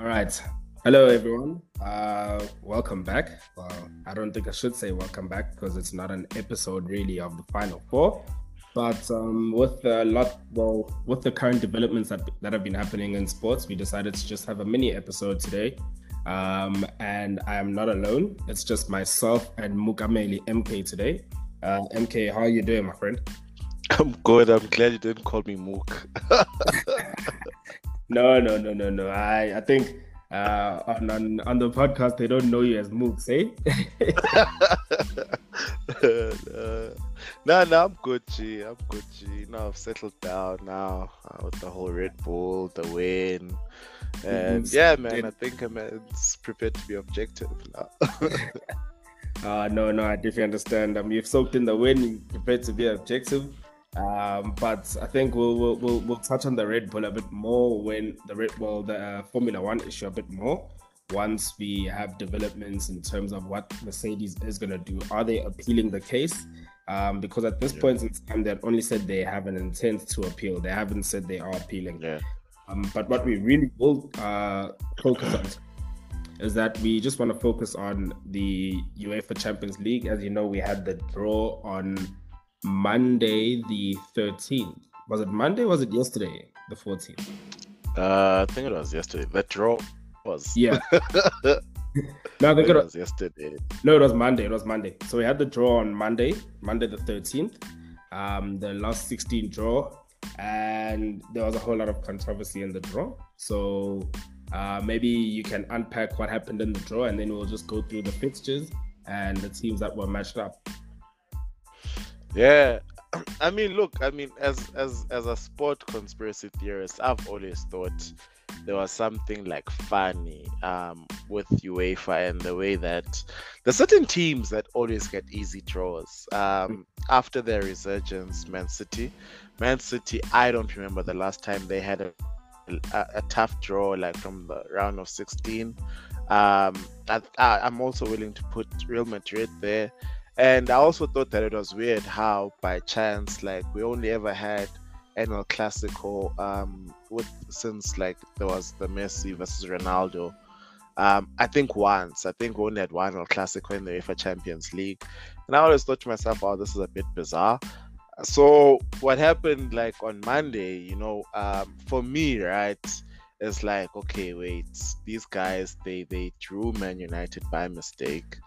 All right. Hello, everyone. Uh, welcome back. Well, I don't think I should say welcome back because it's not an episode really of the Final Four. But um, with a lot, well, with the current developments that, that have been happening in sports, we decided to just have a mini episode today. Um, and I am not alone. It's just myself and Mukameli MK today. Uh, MK, how are you doing, my friend? I'm good. I'm glad you didn't call me Mook. no, no, no, no, no. I, I think uh, on, on, on the podcast they don't know you as Mooks, eh? uh, no, no, I'm good, G. I'm good, G. Now I've settled down now uh, with the whole Red Bull, the win. And mm-hmm. yeah, man, I think I'm prepared to be objective now. uh, no, no, I definitely understand. Um, you've soaked in the win, you're prepared to be objective. Um, but I think we'll, we'll, we'll we'll touch on the Red Bull a bit more when the Red well the uh, Formula One issue a bit more once we have developments in terms of what Mercedes is going to do. Are they appealing the case? Um, because at this yeah. point in time, they've only said they have an intent to appeal. They haven't said they are appealing. Yeah. Um, but what we really will uh, focus on is that we just want to focus on the UEFA Champions League. As you know, we had the draw on Monday the 13th. Was it Monday? was it yesterday, the 14th? Uh, I think it was yesterday. That draw was. Yeah. no, I think it, was yesterday. No, it was Monday. It was Monday. So we had the draw on Monday, Monday the 13th. Um, the last 16 draw, and there was a whole lot of controversy in the draw. So uh, maybe you can unpack what happened in the draw, and then we'll just go through the fixtures and the teams that were matched up. Yeah, I mean, look, I mean, as as as a sport conspiracy theorist, I've always thought there was something like funny um, with UEFA and the way that there's certain teams that always get easy draws. Um, after their resurgence, Man City, Man City, I don't remember the last time they had a a, a tough draw like from the round of 16. Um, I, I'm also willing to put Real Madrid there. And I also thought that it was weird how, by chance, like we only ever had an El Clasico um, with since like there was the Messi versus Ronaldo. Um, I think once. I think we only had one El Clasico in the UEFA Champions League, and I always thought to myself, "Oh, this is a bit bizarre." So what happened like on Monday? You know, um, for me, right? It's like, okay, wait, these guys they they drew Man United by mistake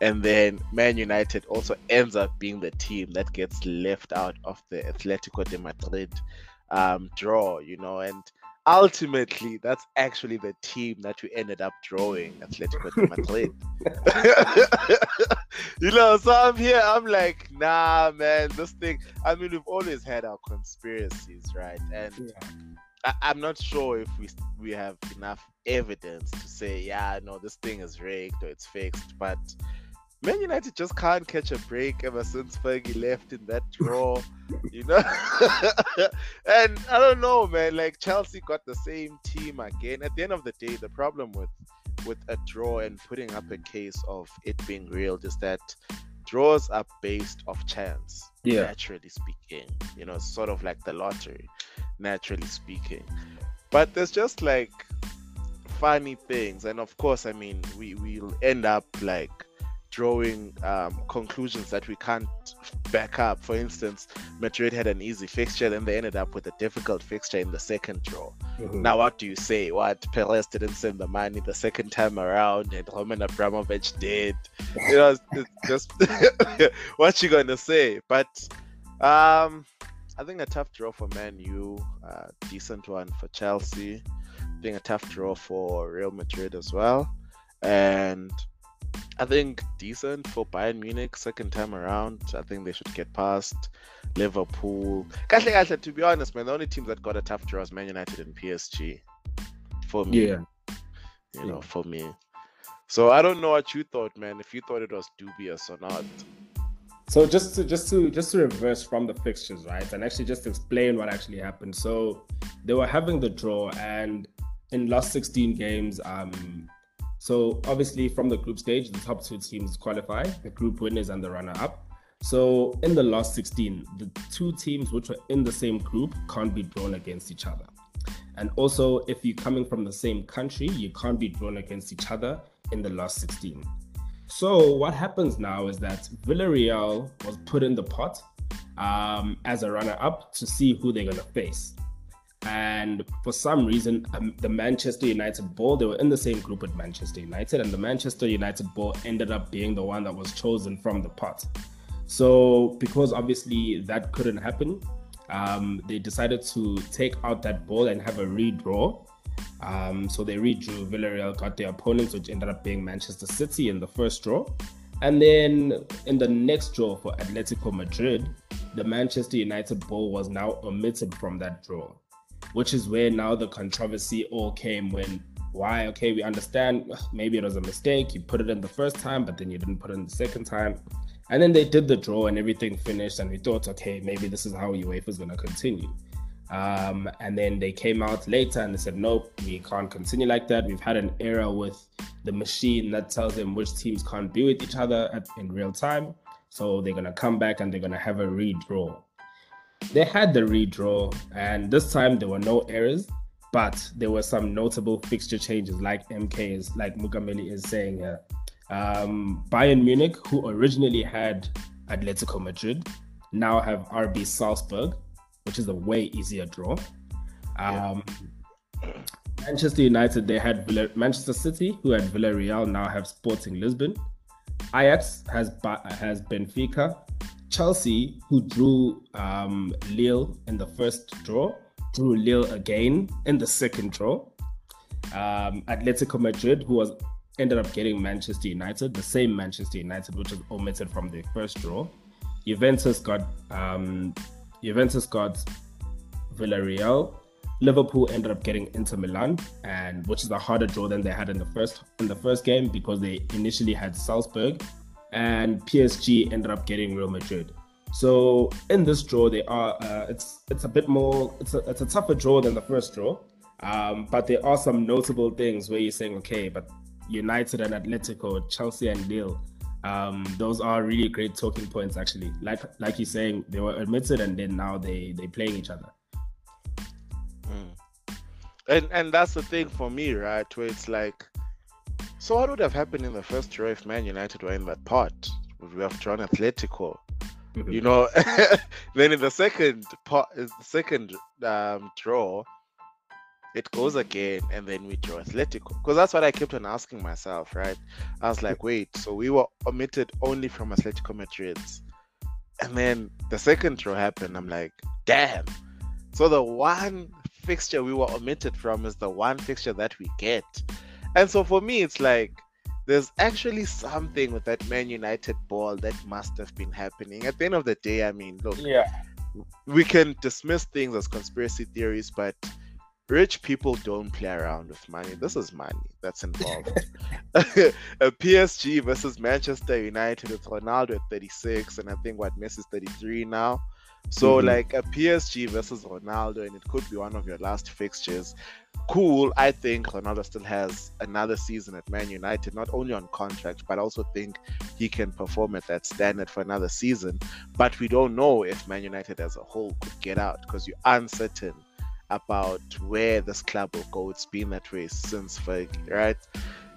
and then Man United also ends up being the team that gets left out of the Atletico de Madrid um, draw, you know, and ultimately that's actually the team that we ended up drawing, Atletico de Madrid. you know, so I'm here, I'm like, nah, man, this thing. I mean, we've always had our conspiracies, right? And yeah. I, am not sure if we we have enough evidence to say, yeah, no, this thing is rigged or it's fixed, but Man United just can't catch a break ever since Fergie left in that draw, you know. and I don't know, man. Like Chelsea got the same team again. At the end of the day, the problem with with a draw and putting up a case of it being real is that draws are based off chance. Yeah. Naturally speaking, you know, sort of like the lottery. Naturally speaking, but there's just like funny things, and of course, I mean, we will end up like drawing um, conclusions that we can't back up. For instance, Madrid had an easy fixture, then they ended up with a difficult fixture in the second draw. Mm-hmm. Now, what do you say? What Perez didn't send the money the second time around, and Roman Abramovich did? You know, just what you gonna say? But um, I think a tough draw for Man U, uh, decent one for Chelsea. I think a tough draw for Real Madrid as well, and I think decent for Bayern Munich second time around. I think they should get past Liverpool. Kahle, kahle, to be honest, man, the only teams that got a tough draw is Man United and PSG. For me. Yeah. You know, for me. So I don't know what you thought, man. If you thought it was dubious or not. So just to just to just to reverse from the fixtures, right, and actually just explain what actually happened. So they were having the draw, and in last 16 games, um, so obviously, from the group stage, the top two teams qualify, the group winners and the runner-up. So in the last 16, the two teams which were in the same group can't be drawn against each other. And also, if you're coming from the same country, you can't be drawn against each other in the last 16. So, what happens now is that Villarreal was put in the pot um, as a runner up to see who they're going to face. And for some reason, um, the Manchester United ball, they were in the same group with Manchester United, and the Manchester United ball ended up being the one that was chosen from the pot. So, because obviously that couldn't happen, um, they decided to take out that ball and have a redraw. Um, so they redrew. Villarreal got their opponents, which ended up being Manchester City in the first draw. And then in the next draw for Atletico Madrid, the Manchester United ball was now omitted from that draw, which is where now the controversy all came when why okay we understand maybe it was a mistake you put it in the first time but then you didn't put it in the second time and then they did the draw and everything finished, and we thought, okay, maybe this is how UEFA is going to continue. Um, and then they came out later and they said, nope, we can't continue like that. We've had an error with the machine that tells them which teams can't be with each other at, in real time. So they're going to come back and they're going to have a redraw. They had the redraw, and this time there were no errors, but there were some notable fixture changes, like MK is, like Mukameli is saying here. Um, Bayern Munich, who originally had Atletico Madrid, now have RB Salzburg, which is a way easier draw. Um, yeah. Manchester United, they had Villa- Manchester City, who had Villarreal, now have Sporting Lisbon. Ajax has ba- has Benfica. Chelsea, who drew um, Lille in the first draw, drew Lille again in the second draw. Um, Atletico Madrid, who was ended up getting Manchester United, the same Manchester United, which was omitted from the first draw. Juventus got um, Juventus got Villarreal. Liverpool ended up getting Inter Milan, and which is a harder draw than they had in the first in the first game because they initially had Salzburg, and PSG ended up getting Real Madrid. So in this draw, they are uh, it's it's a bit more it's a it's a tougher draw than the first draw, um, but there are some notable things where you're saying okay, but United and Atletico, Chelsea and Lille. Um, those are really great talking points, actually. Like like you're saying, they were admitted and then now they they playing each other. Mm. And and that's the thing for me, right? Where it's like, so what would have happened in the first draw if Man United were in that pot? Would we have drawn Atletico? Mm-hmm. You know, then in the second pot, the second um, draw, it goes again and then we draw Atletico. Because that's what I kept on asking myself, right? I was like, wait, so we were omitted only from Atletico Madrid. And then the second draw happened. I'm like, damn. So the one fixture we were omitted from is the one fixture that we get. And so for me, it's like there's actually something with that Man United ball that must have been happening. At the end of the day, I mean, look, yeah, we can dismiss things as conspiracy theories, but rich people don't play around with money. This is money that's involved. a PSG versus Manchester United with Ronaldo at 36, and I think what Messi is 33 now. So mm-hmm. like a PSG versus Ronaldo, and it could be one of your last fixtures. Cool. I think Ronaldo still has another season at Man United, not only on contract, but I also think he can perform at that standard for another season. But we don't know if Man United as a whole could get out because you're uncertain about where this club will go. It's been that way since Fergie, right?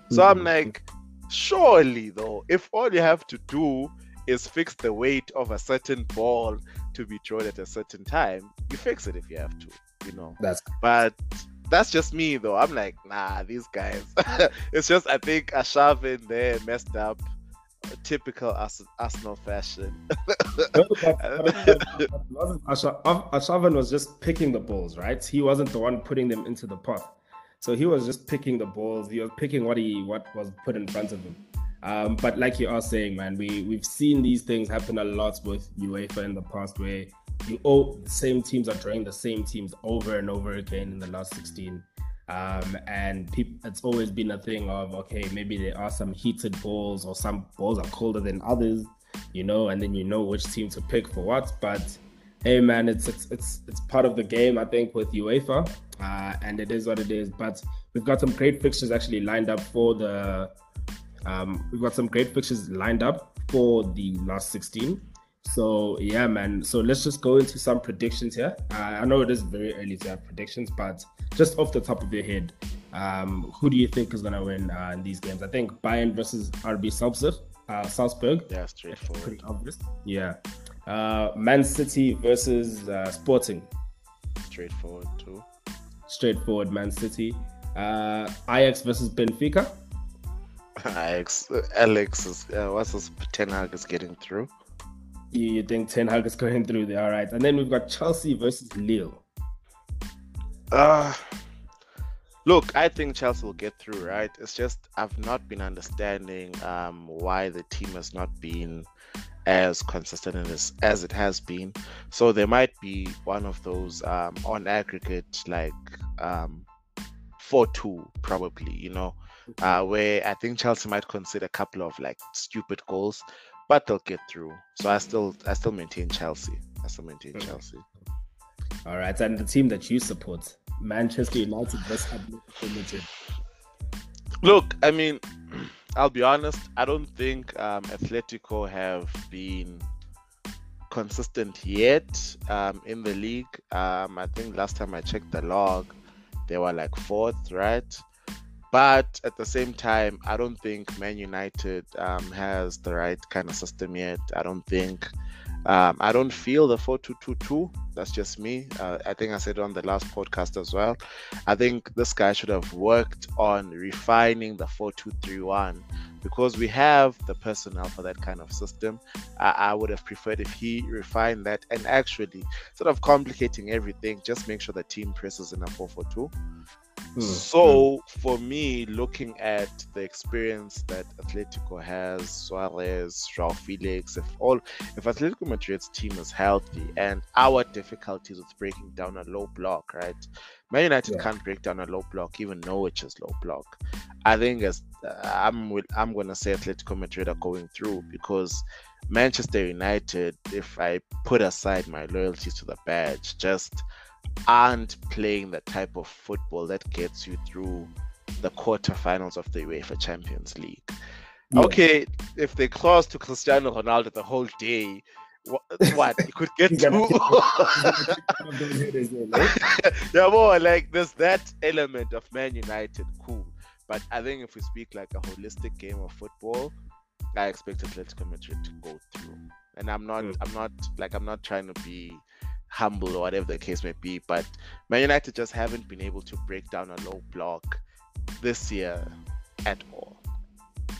So I'm mm-hmm. like, surely though, if all you have to do is fix the weight of a certain ball to be thrown at a certain time, you fix it if you have to, you know. That's but that's just me though. I'm like, nah, these guys. it's just I think Arshavin there messed up typical Arsenal fashion. Arshavin was just picking the balls, right? He wasn't the one putting them into the pot. So he was just picking the balls. He was picking what he what was put in front of him. Um, but like you are saying, man, we we've seen these things happen a lot with UEFA in the past, where you all the same teams are drawing the same teams over and over again in the last 16. Um, and it's always been a thing of okay, maybe there are some heated balls or some balls are colder than others, you know, and then you know which team to pick for what. But hey, man, it's it's it's, it's part of the game, I think, with UEFA, uh, and it is what it is. But we've got some great fixtures actually lined up for the. Um, we've got some great fixtures lined up for the last 16. So yeah, man. So let's just go into some predictions here. Uh, I know it is very early to have predictions, but just off the top of your head, um, who do you think is gonna win uh, in these games? I think Bayern versus RB Salzburg. Uh, Salzburg. Yeah, straightforward. Pretty obvious. Yeah. Uh, Man City versus uh, Sporting. Straightforward too. Straightforward. Man City. Uh, Ajax versus Benfica. Ajax. Alex is uh, what's this? Ten Hag is getting through. You, you think Ten Hag is going through there? All right. And then we've got Chelsea versus Lille. Uh look, I think Chelsea will get through, right? It's just I've not been understanding um why the team has not been as consistent as as it has been. So there might be one of those um on aggregate like um four two probably, you know, uh where I think Chelsea might consider a couple of like stupid goals, but they'll get through. So I still I still maintain Chelsea. I still maintain Mm. Chelsea. All right. And the team that you support, Manchester United versus Atletico Look, I mean, I'll be honest. I don't think um, Atletico have been consistent yet um, in the league. Um, I think last time I checked the log, they were like fourth, right? But at the same time, I don't think Man United um, has the right kind of system yet. I don't think. Um, I don't feel the 4 2 2 2. That's just me. Uh, I think I said on the last podcast as well. I think this guy should have worked on refining the 4 2 3 1 because we have the personnel for that kind of system. I, I would have preferred if he refined that and actually, sort of complicating everything, just make sure the team presses in a 4 4 2. Hmm. So for me, looking at the experience that Atletico has, Suarez, Joao Felix, if all if Atletico Madrid's team is healthy and our difficulties with breaking down a low block, right? Man United Yeah. can't break down a low block, even Norwich is low block. I think as uh, I'm with, I'm gonna say Atletico Madrid are going through because Manchester United, if I put aside my loyalties to the badge, just aren't playing the type of football that gets you through the quarterfinals of the UEFA Champions League. Yeah. Okay, if they close to Cristiano Ronaldo the whole day, what, what you could get to? One of those hitters there, right? yeah, more like there's that element of Man United, cool. But I think if we speak like a holistic game of football, I expect Atletico Madrid to go through. And I'm not, Mm. I'm not like I'm not trying to be humble or whatever the case may be, but Man United just haven't been able to break down a low block this year at all.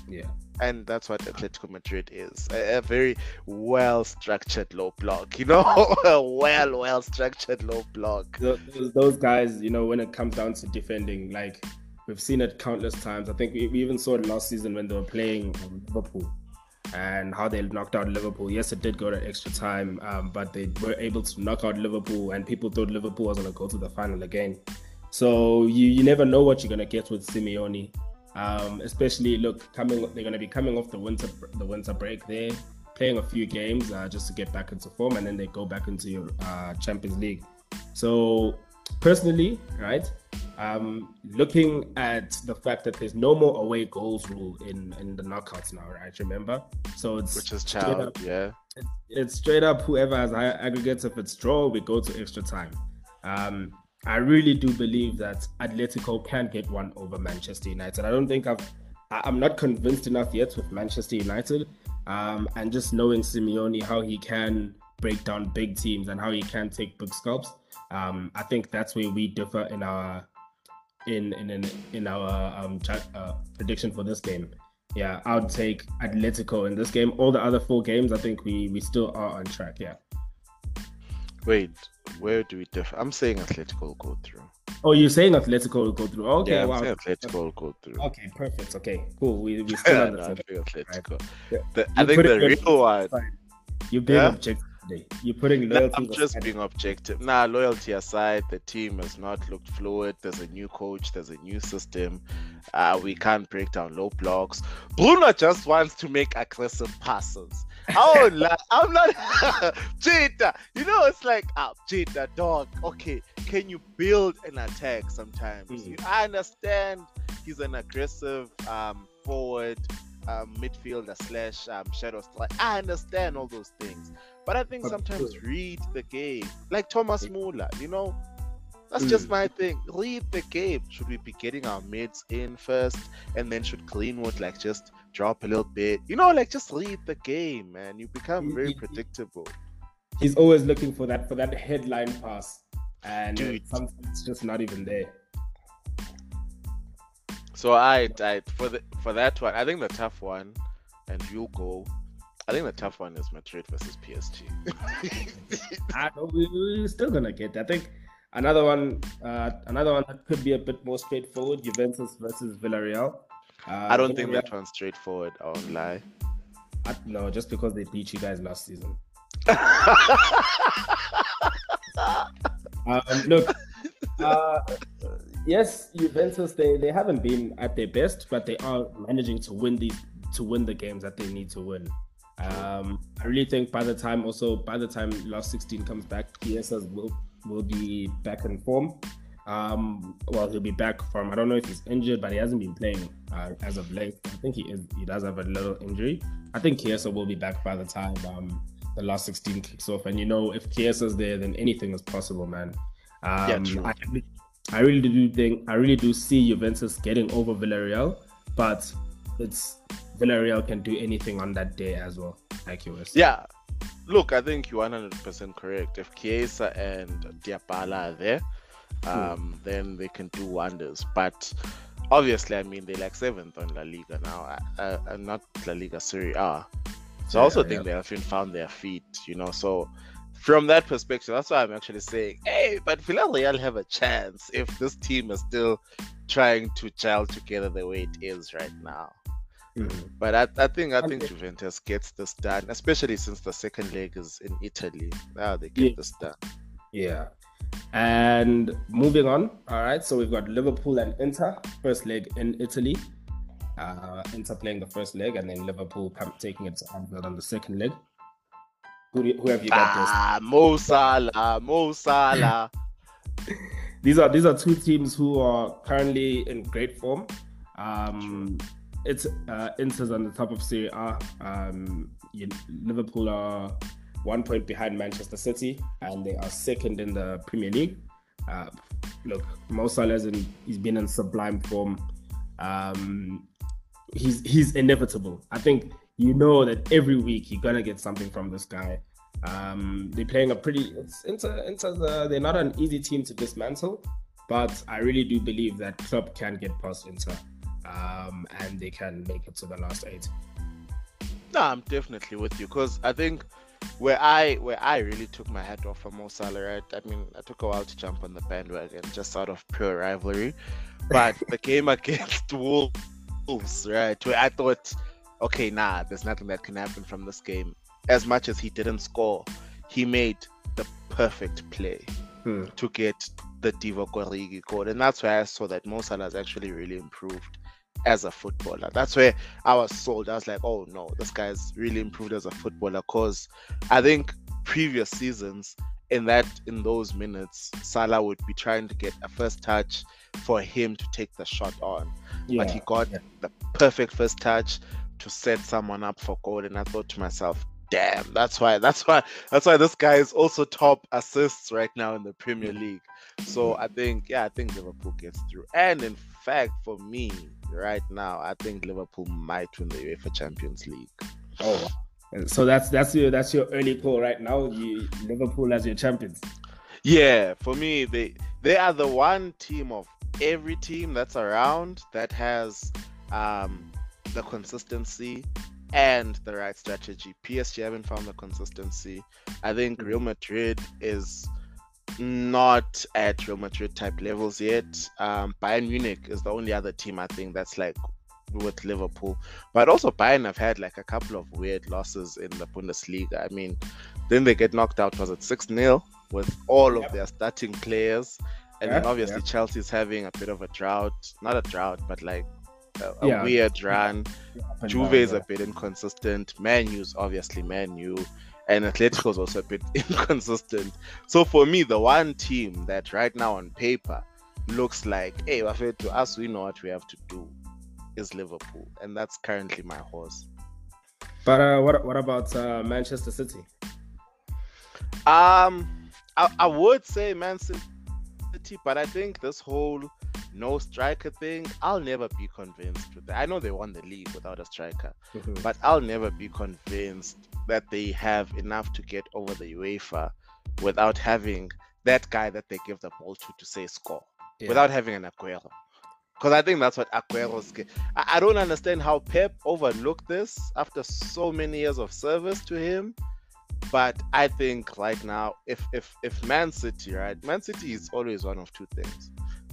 Yeah. And that's what Atletico Madrid is a, a very well structured low block, you know, a well, well structured low block. Those, those guys, you know, when it comes down to defending, like we've seen it countless times. I think we, we even saw it last season when they were playing um, Liverpool and how they knocked out Liverpool. Yes, it did go to extra time, um, but they were able to knock out Liverpool, and people thought Liverpool was going to go to the final again. So you, you never know what you're going to get with Simeone. Um, especially look coming, they're going to be coming off the winter the winter break. There, playing a few games uh, just to get back into form, and then they go back into your uh, Champions League. So personally, right, um, looking at the fact that there's no more away goals rule in in the knockouts now, right? Remember, so it's Which is child, up- yeah. it's straight up whoever has higher aggregates. If it's draw, we go to extra time. Um, I really do believe that Atletico can get one over Manchester United. I don't think I've, I- I'm not convinced enough yet with Manchester United. Um, and just knowing Simeone, how he can break down big teams and how he can take big scalps. Um, I think that's where we differ in our in in in, in our um, uh, prediction for this game. Yeah, I would take Atletico in this game. All the other four games, I think we we still are on track. Yeah. Wait, where do we differ? I'm saying Atletico will go through. Oh, you're saying Atletico will go through? Okay, yeah, I'm wow. Atletico will go through. Okay, perfect. Okay, cool. We we still the no, I think Atletico. Yeah. The- You I think the real one. You're being Yeah? objective You're putting No, loyalty. I'm just aside. being objective. Nah, loyalty aside, the team has not looked fluid. There's a new coach. There's a new system. Uh, we can't break down low blocks. Bruno just wants to make aggressive passes. Oh, la- I'm not Jita. You know, it's like, ah, Jita, dog. Okay, can you build an attack sometimes? Mm. You- I understand he's an aggressive um, forward, um, midfielder slash um, shadow strike. I understand all those things, but I think sometimes read the game, like Thomas Muller. You know, that's mm. just my thing. Read the game. Should we be getting our mids in first, and then should Greenwood like just drop a little bit? You know, like just read the game, man. You become very predictable. He's always looking for that for that headline pass, and Dude. sometimes it's just not even there. So I, I for the for that one, I think the tough one, and you go. I think the tough one is Madrid versus PSG. I, we, are still gonna get. I think another one, uh, another one that could be a bit more straightforward: Juventus versus Villarreal. Uh, I don't think that one's straightforward. I won't lie. I, no, just because they beat you guys last season. um, look, uh, yes, Juventus they, they haven't been at their best, but they are managing to win these to win the games that they need to win. Um, I really think by the time also by the time last 16 comes back, Chiesa will will be back in form. Um, well, he'll be back from I don't know if he's injured, but he hasn't been playing uh, as of late. I think he is. He does have a little injury. I think Chiesa will be back by the time um, the last 16 kicks off. And you know, if Chiesa's there, then anything is possible, man. Um, yeah, true. I, I really do think I really do see Juventus getting over Villarreal, but it's Villarreal can do anything on that day as well, like you were saying. Yeah. Look, I think you're 100% correct. If Chiesa and Dybala are there, um, then they can do wonders. But obviously, I mean, they're like seventh on La Liga now. I, am not La Liga Serie A. So I also yeah, think they haven't found their feet, you know. So from that perspective, that's why I'm actually saying, hey, but Villarreal have a chance if this team is still trying to gel together the way it is right now. Mm-hmm. But I, I think I think Juventus gets this done, especially since the second leg is in Italy. Now they get yeah. this done. Yeah. And moving on, all right. So we've got Liverpool and Inter, first leg in Italy. Uh, Inter playing the first leg, and then Liverpool come, taking it to Anfield on the second leg. Who, who have you got ah, this? Mo Salah, Mo Salah. these are these are two teams who are currently in great form. Um, it's uh, Inter's on the top of Serie A. Um, you, Liverpool are one point behind Manchester City, and they are second in the Premier League. Uh, look, Mo Salah in, he's been in sublime form. Um, he's he's inevitable. I think you know that every week you're gonna get something from this guy. Um, they're playing a pretty. It's Inter. Inter. The, they're not an easy team to dismantle, but I really do believe that club can get past Inter, um, and they can make it to the last eight. No, I'm definitely with you because I think where I where I really took my hat off for Mo Salah, right? I mean, I took a while to jump on the bandwagon just out of pure rivalry, but the game against Wolves, right? Where I thought okay, nah, there's nothing that can happen from this game. As much as he didn't score, he made the perfect play hmm. to get the Divock Origi goal. And that's where I saw that Mo Salah has actually really improved as a footballer. That's where I was sold. I was like, oh no, this guy's really improved as a footballer. Because I think previous seasons, in that in those minutes, Salah would be trying to get a first touch for him to take the shot on. Yeah, but he got yeah. the perfect first touch to set someone up for goal. And I thought to myself, damn, that's why that's why that's why this guy is also top assists right now in the Premier League. So I think yeah, I think Liverpool gets through. And in fact, for me, right now, I think Liverpool might win the UEFA Champions League. Oh, so that's that's your that's your early call right now. You Liverpool as your champions. Yeah, for me, they they are the one team of every team that's around that has um the consistency and the right strategy. PSG haven't found the consistency. I think. Real Madrid is not at Real Madrid type levels yet. Um, Bayern Munich is the only other team I think that's like with Liverpool. But also Bayern have had like a couple of weird losses in the Bundesliga. I mean, then they get knocked out was it 6 0 with all of yep. their starting players. And then obviously Chelsea's having a bit of a drought. Not a drought, but like a, a yeah. weird run. Yeah, Juve is a bit inconsistent. Man U's obviously Man U. And Atletico's also a bit inconsistent. So for me, the one team that right now on paper looks like, hey, to us, we know what we have to do is Liverpool, and that's currently my horse. But uh, what what about uh, Manchester City? Um, I, I would say Man City, but I think this whole no striker thing, I'll never be convinced with that. I know they won the league without a striker, mm-hmm. but I'll never be convinced that they have enough to get over the UEFA without having that guy that they give the ball to to say score, yeah. without having an Aguero. Because I think that's what Aguero's. I, I don't understand how Pep overlooked this after so many years of service to him. But I think right now, if if if Man City, right, Man City is always one of two things.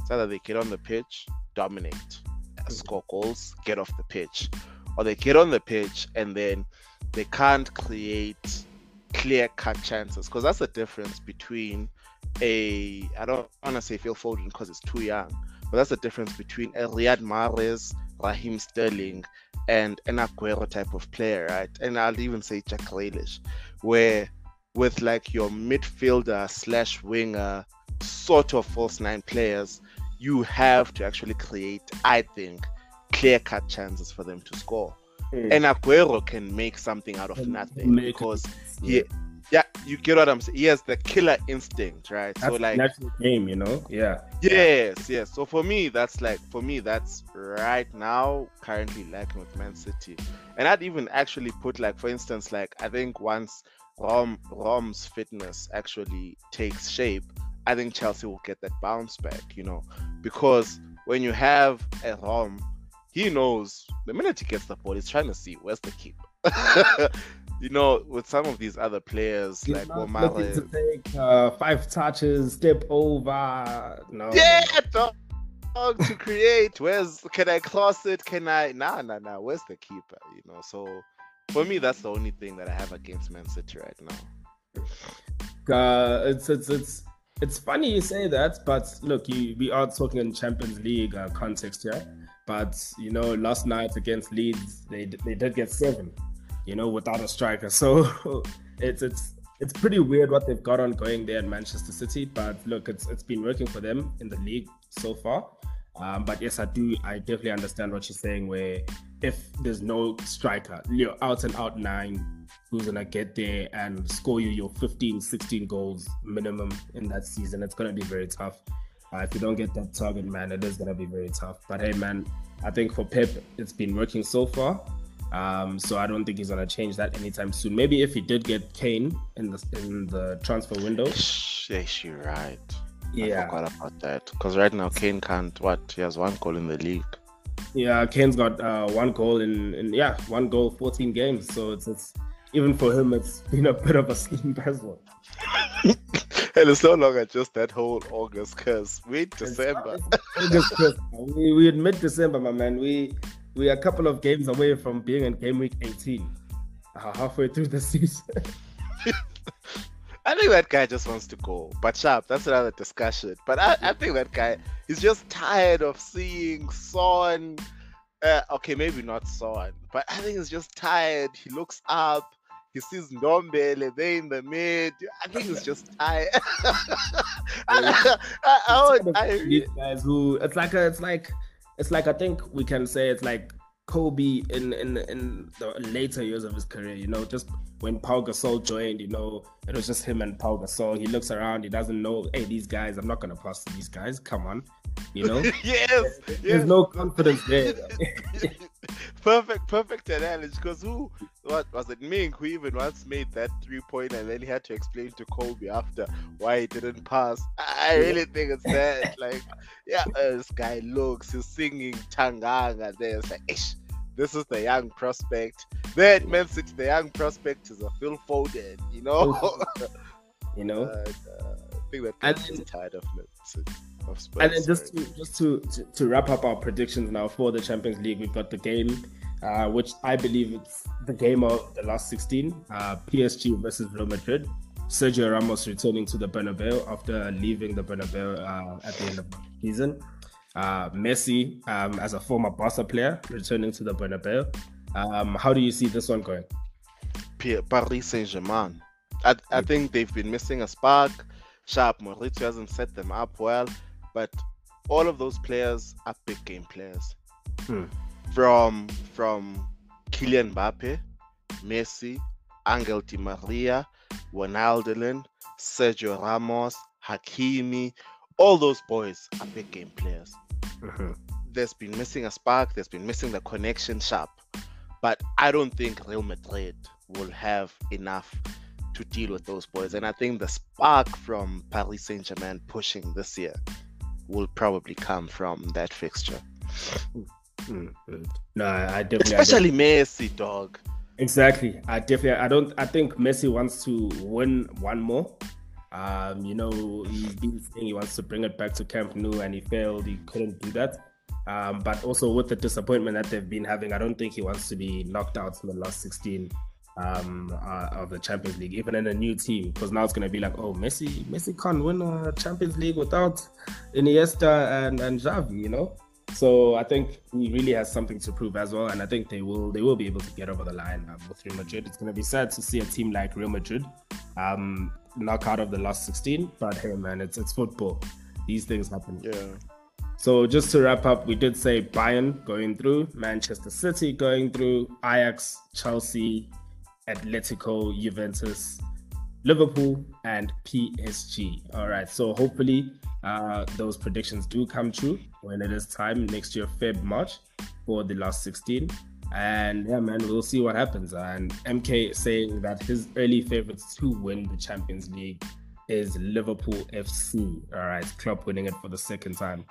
It's either they get on the pitch, dominate, score goals, get off the pitch, or they get on the pitch and then they can't create clear cut chances. Because that's the difference between a I don't want to say Phil Foden because it's too young, but that's the difference between a Riyad Mahrez, Raheem Sterling, and an Aguero type of player, right? And I'll even say Jack Grealish, where with like your midfielder slash winger sort of false nine players, you have to actually create, I think, clear cut chances for them to score. Mm. And Aguero can make something out of nothing because he yeah, you get what I'm saying. He has the killer instinct, right? That's so like that's natural game, you know. Yeah. Yes, yes. So for me, that's like for me, that's right now currently lacking with Man City, and I'd even actually put like for instance, like I think once Rom Rom's fitness actually takes shape, I think Chelsea will get that bounce back, you know, because when you have a Rom, he knows the minute he gets the ball, he's trying to see where's the keep. you know, with some of these other players He's like Omar, to take uh, five touches, step over. No, yeah, dog, dog to create. Where's can I cross it? Can I? Nah, nah, nah. Where's the keeper? You know, so for me, that's the only thing that I have against Man City right now. Uh, it's it's it's it's funny you say that, but look, you, we are talking in Champions League uh, context here. But you know, last night against Leeds, they they did get seven you know, without a striker. So it's it's it's pretty weird what they've got on going there in Manchester City. But look, it's it's been working for them in the league so far. Um, but yes, I do. I definitely understand what you're saying. Where if there's no striker, you're out and out nine, who's gonna get there and score you your 15, 16 goals minimum in that season? It's gonna be very tough. Uh, if you don't get that target, man, it is gonna be very tough. But hey, man, I think for Pep, it's been working so far. Um, so I don't think he's gonna change that anytime soon. Maybe if he did get Kane in the in the transfer window. Yes, you're right. Yeah, I forgot about that because right now Kane can't. What he has one goal in the league. Yeah, Kane's got uh, one goal in, in yeah one goal, 14 games. So it's it's even for him, it's been a bit of a as well. and it's no longer just that whole August because wait December. August, we we admit December, my man. We we are a couple of games away from being in game week 18, uh, halfway through the season. I think that guy just wants to go. But sharp, that's another discussion. But I, I think that guy is just tired of seeing Son. Uh, okay, maybe not Son, but I think he's just tired. He looks up, he sees Ndombele there in the mid. I think he's just tired. I, I, I, I, these guys who it's like a, it's like it's like I think we can say it's like Kobe in in in the later years of his career. You know, just when Paul Gasol joined, you know, it was just him and Paul Gasol. He looks around, he doesn't know, hey, these guys, I'm not gonna pass to these guys. Come on, you know. yes, there's, yes. no confidence there. perfect, perfect analogy. Because who, what was it? Ming who even once made that three point, and then he had to explain to Kobe after why he didn't pass. I really think it's that. like, yeah, uh, this guy looks, he's singing Tanganga there. It's like, Ish, this is the young prospect. Then Man City, the young prospect is a Phil Foden. You know. you know. uh, I think that tired of Man City. And then just to, just to, to, to wrap up our predictions now for the Champions League, we've got the game, uh, which I believe it's the game of the last 16, uh, PSG versus Real Madrid. Sergio Ramos returning to the Bernabeu after leaving the Bernabeu uh, at the end of the season. Uh, Messi, um, as a former Barca player, returning to the Bernabeu. Um, how do you see this one going? Paris Saint Germain. I, I think they've been missing a spark. Sharp Mauricio hasn't set them up well. But all of those players are big game players. Hmm. from from Kylian Mbappe, Messi, Angel Di Maria, Wijnaldum, Sergio Ramos, Hakimi, all those boys are big game players. Mm-hmm. There's been missing a spark, there's been missing the connection sharp. But I don't think Real Madrid will have enough to deal with those boys. And I think the spark from Paris Saint Germain pushing this year will probably come from that fixture. Mm-hmm. No, I definitely. Especially I Messi, dog. Exactly. I definitely. I don't. I think Messi wants to win one more. Um, you know, he's been saying he wants to bring it back to Camp Nou, and he failed. He couldn't do that. Um, but also with the disappointment that they've been having, I don't think he wants to be knocked out in the last 16 um, uh, of the Champions League, even in a new team, because now it's going to be like, oh, Messi, Messi can't win a Champions League without Iniesta and and Xavi, you know. So I think he really has something to prove as well, and I think they will they will be able to get over the line um, with Real Madrid. It's going to be sad to see a team like Real Madrid um, knock out of the last 16, but hey, man, it's it's football. These things happen. Yeah. So just to wrap up, we did say Bayern going through, Manchester City going through, Ajax, Chelsea, Atletico, Juventus, Liverpool, and PSG. All right. So hopefully uh, those predictions do come true when it is time next year, Feb, March, for the last 16. And yeah, man, we'll see what happens. And MK saying that his early favorites to win the Champions League is Liverpool FC. All right, club winning it for the second time.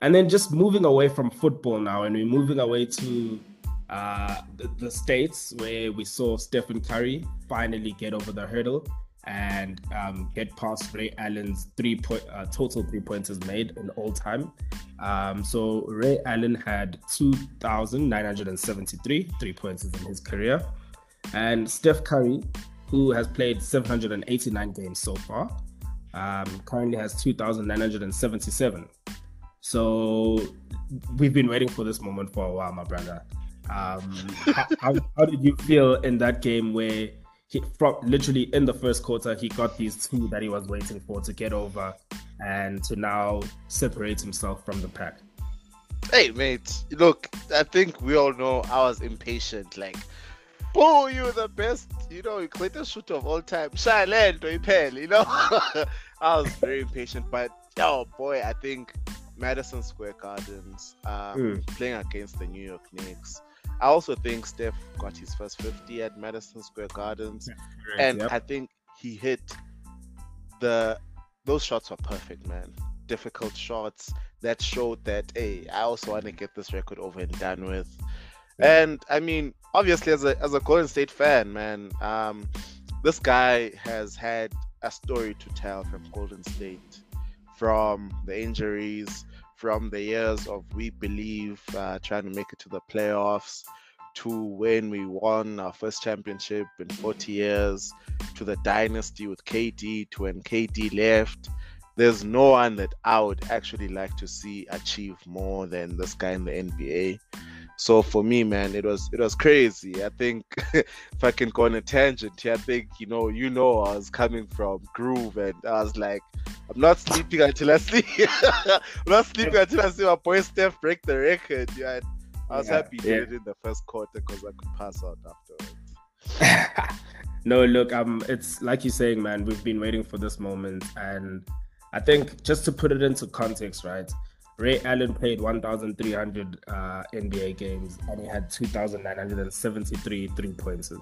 And then just moving away from football now, and we're moving away to uh, the, the, States where we saw Stephen Curry finally get over the hurdle and um, get past Ray Allen's three point uh, total three pointers made in all time. Um, so Ray Allen had 2,973 three pointers in his career, and Steph Curry, who has played 789 games so far, um, currently has 2,977. So we've been waiting for this moment for a while, my brother. Um, how, how, how did you feel in that game where? He from literally in the first quarter he got these two that he was waiting for to get over and to now separate himself from the pack. Hey mate, look, I think we all know I was impatient. Like, oh, you're the best, you know, greatest shooter of all time. Shine to you know. I was very impatient, but oh boy, I think Madison Square Gardens um, mm. playing against the New York Knicks I also think Steph got his first 50 at Madison Square Gardens. And yep. I think he hit the those shots were perfect, man. Difficult shots that showed that hey, I also want to get this record over and done with. Yeah. And I mean, obviously as a as a Golden State fan, man, um, this guy has had a story to tell from Golden State, from the injuries, from the years of we believe uh, trying to make it to the playoffs to when we won our first championship in 40 years to the dynasty with KD to when KD left. There's no one that I would actually like to see achieve more than this guy in the NBA. So for me, man, it was it was crazy. I think if I can go on a tangent here, I think you know, you know, I was coming from groove, and I was like, I'm not sleeping until I sleep. I'm not sleeping until I see my boy Steph break the record. Yeah, I was yeah, happy he yeah. did it in the first quarter because I could pass out afterwards. no, look, um, it's like you're saying, man. We've been waiting for this moment, and I think just to put it into context, right? Ray Allen played 1,300 uh, NBA games and he had 2,973 three pointers.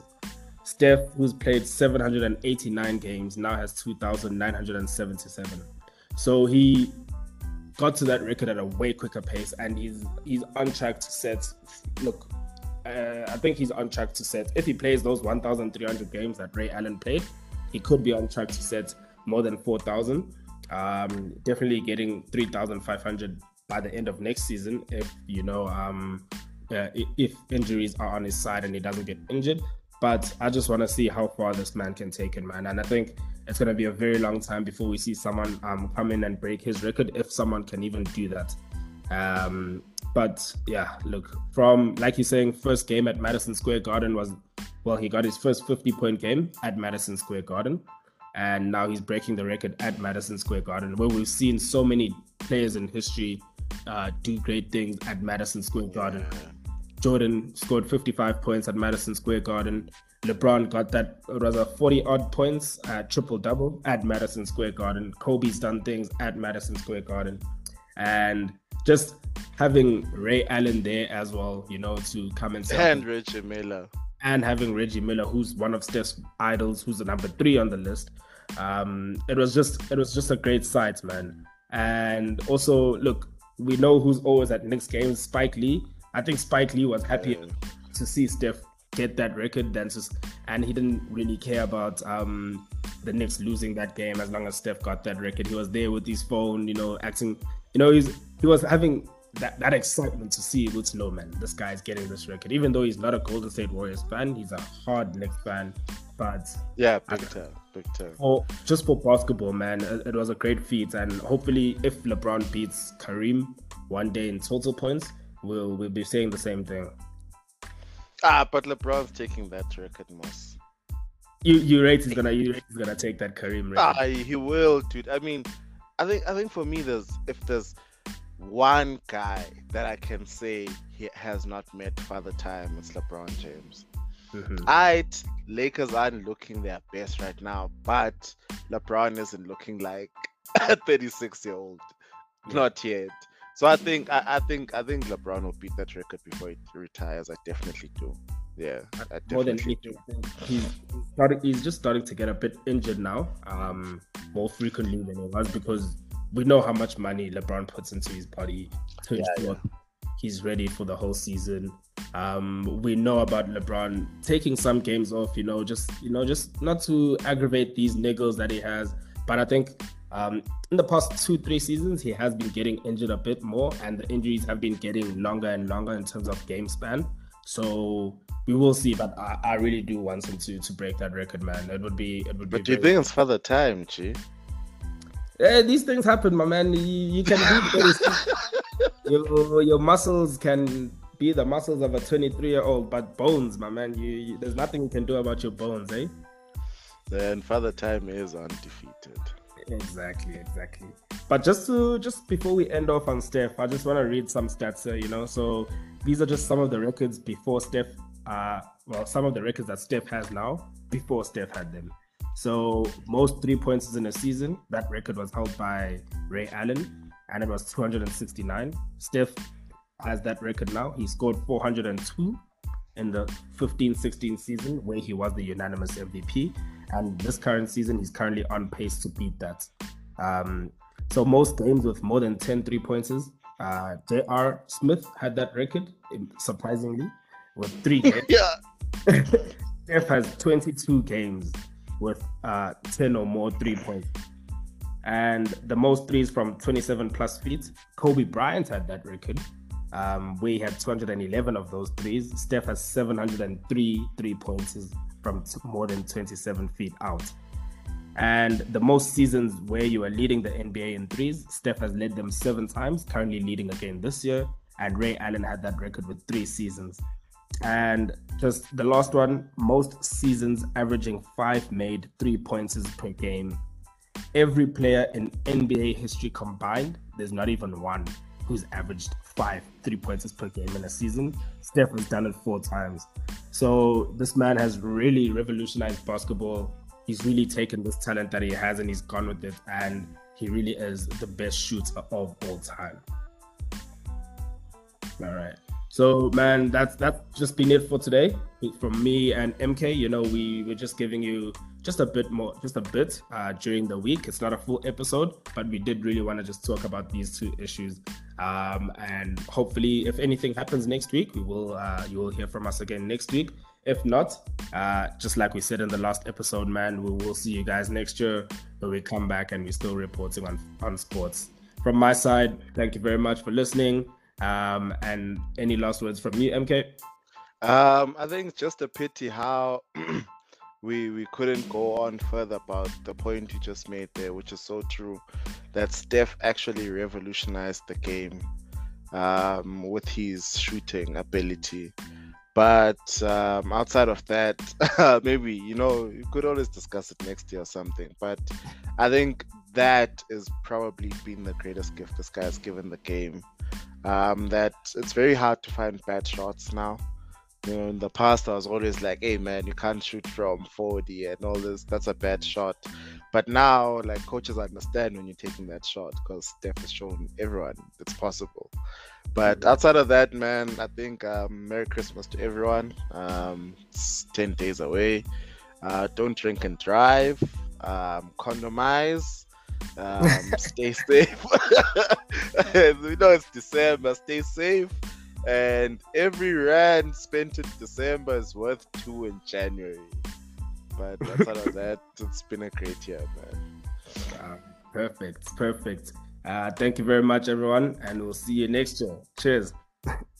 Steph, who's played 789 games, now has 2,977. So he got to that record at a way quicker pace, and he's he's on track to set. Look, uh, I think he's on track to set. If he plays those 1,300 games that Ray Allen played, he could be on track to set more than 4,000. Um, definitely getting 3,500 by the end of next season if you know um, uh, if injuries are on his side and he doesn't get injured. But I just want to see how far this man can take it, man. And I think it's going to be a very long time before we see someone um, come in and break his record, if someone can even do that. Um, but yeah, look, from like you're saying, first game at Madison Square Garden was, well, he got his first 50 point game at Madison Square Garden and now he's breaking the record at Madison Square Garden, where we've seen so many players in history uh, do great things at Madison Square Garden. Jordan scored 55 points at Madison Square Garden. LeBron got that it was a 40 odd points at triple double at Madison Square Garden. Kobe's done things at Madison Square Garden, and just having Ray Allen there as well, you know, to come and and Reggie Miller and having Reggie Miller, who's one of Steph's idols, who's the number three on the list. Um, it was just it was just a great sight, man. And also, look, we know who's always at Knicks games, Spike Lee. I think Spike Lee was happy yeah. to see Steph get that record than just, and he didn't really care about um, the Knicks losing that game as long as Steph got that record. He was there with his phone, you know, acting, you know, he's he was having that, that excitement to see able to know, man, this guy's getting this record. Even though he's not a Golden State Warriors fan, he's a hard Knicks fan. But yeah, big time, big time. For, just for basketball, man, it, it, was a great feat. And hopefully, if LeBron beats Kareem one day in total points, we'll we'll be saying the same thing. Ah, but LeBron's taking that record, most. You you rate he's gonna you rate he's gonna take that Kareem record. Ah, he will, dude. I mean, I think I think for me, there's if there's one guy that I can say he has not met Father Time, it's LeBron James. Mm-hmm. I Lakers aren't looking their best right now, but LeBron isn't looking like a 36 year old, not yet. So I think I, I, think I think LeBron will beat that record before he retires. I definitely do. Yeah, I definitely more than do. He's starting. He's just starting to get a bit injured now, um, more frequently than he was because we know how much money LeBron puts into his body to yeah, ensure yeah. he's ready for the whole season. Um, we know about LeBron taking some games off, you know, just you know, just not to aggravate these niggles that he has. But I think um, in the past two, three seasons, he has been getting injured a bit more, and the injuries have been getting longer and longer in terms of game span. So we will see, but I, I really do want him to to break that record, man. It would be it would but be. But do you think it's for the time, Chi? Yeah, these things happen, my man. You, you can be your, your muscles can be the muscles of a 23 year old, but bones, my man, you, you, there's nothing you can do about your bones, eh? Then Father Time is undefeated. Exactly, exactly. But just to just before we end off on Steph, I just want to read some stats here, you know. So these are just some of the records before Steph. Uh, well, some of the records that Steph has now before Steph had them. So most three points in a season, that record was held by Ray Allen, and it was 269. Steph has that record now. He scored 402 in the 15-16 season, where he was the unanimous MVP. And this current season, he's currently on pace to beat that. Um, so most games with more than 10 three pointers, uh, J.R. Smith had that record, surprisingly, with three games. yeah. Steph has 22 games with uh, 10 or more three points. And the most threes from 27 plus feet, Kobe Bryant had that record, um, he had 211 of those threes. Steph has 703 three points from more than 27 feet out. And the most seasons where you are leading the NBA in threes, Steph has led them seven times, currently leading again this year. And Ray Allen had that record with three seasons. And just the last one, most seasons averaging five made three points per game. Every player in NBA history combined, there's not even one who's averaged five three pointers per game in a season. Steph has done it four times. So this man has really revolutionized basketball. He's really taken this talent that he has and he's gone with it. And he really is the best shooter of all time. All right. So man, that's that's just been it for today from me and MK. You know, we we're just giving you just a bit more, just a bit uh, during the week. It's not a full episode, but we did really want to just talk about these two issues. Um, and hopefully, if anything happens next week, we will uh, you will hear from us again next week. If not, uh, just like we said in the last episode, man, we will see you guys next year when we come back and we're still reporting on on sports. From my side, thank you very much for listening. Um, and any last words from you, MK? Um, I think it's just a pity how we we couldn't go on further about the point you just made there, which is so true. That Steph actually revolutionized the game um, with his shooting ability. But um, outside of that, maybe you know you could always discuss it next year or something. But I think that is probably been the greatest gift this guy has given the game. Um, that it's very hard to find bad shots now. You know, in the past, I was always like, "Hey, man, you can't shoot from 40 and all this. That's a bad shot." But now, like coaches understand when you're taking that shot because Steph has shown everyone it's possible. But outside of that, man, I think um, Merry Christmas to everyone. Um, it's 10 days away. Uh, don't drink and drive. Um, condomize. Um, stay safe. we know it's December. Stay safe. And every rand spent in December is worth two in January. But outside of that, it's been a great year, man. Uh, perfect. Perfect. Uh, thank you very much, everyone, and we'll see you next year. Cheers.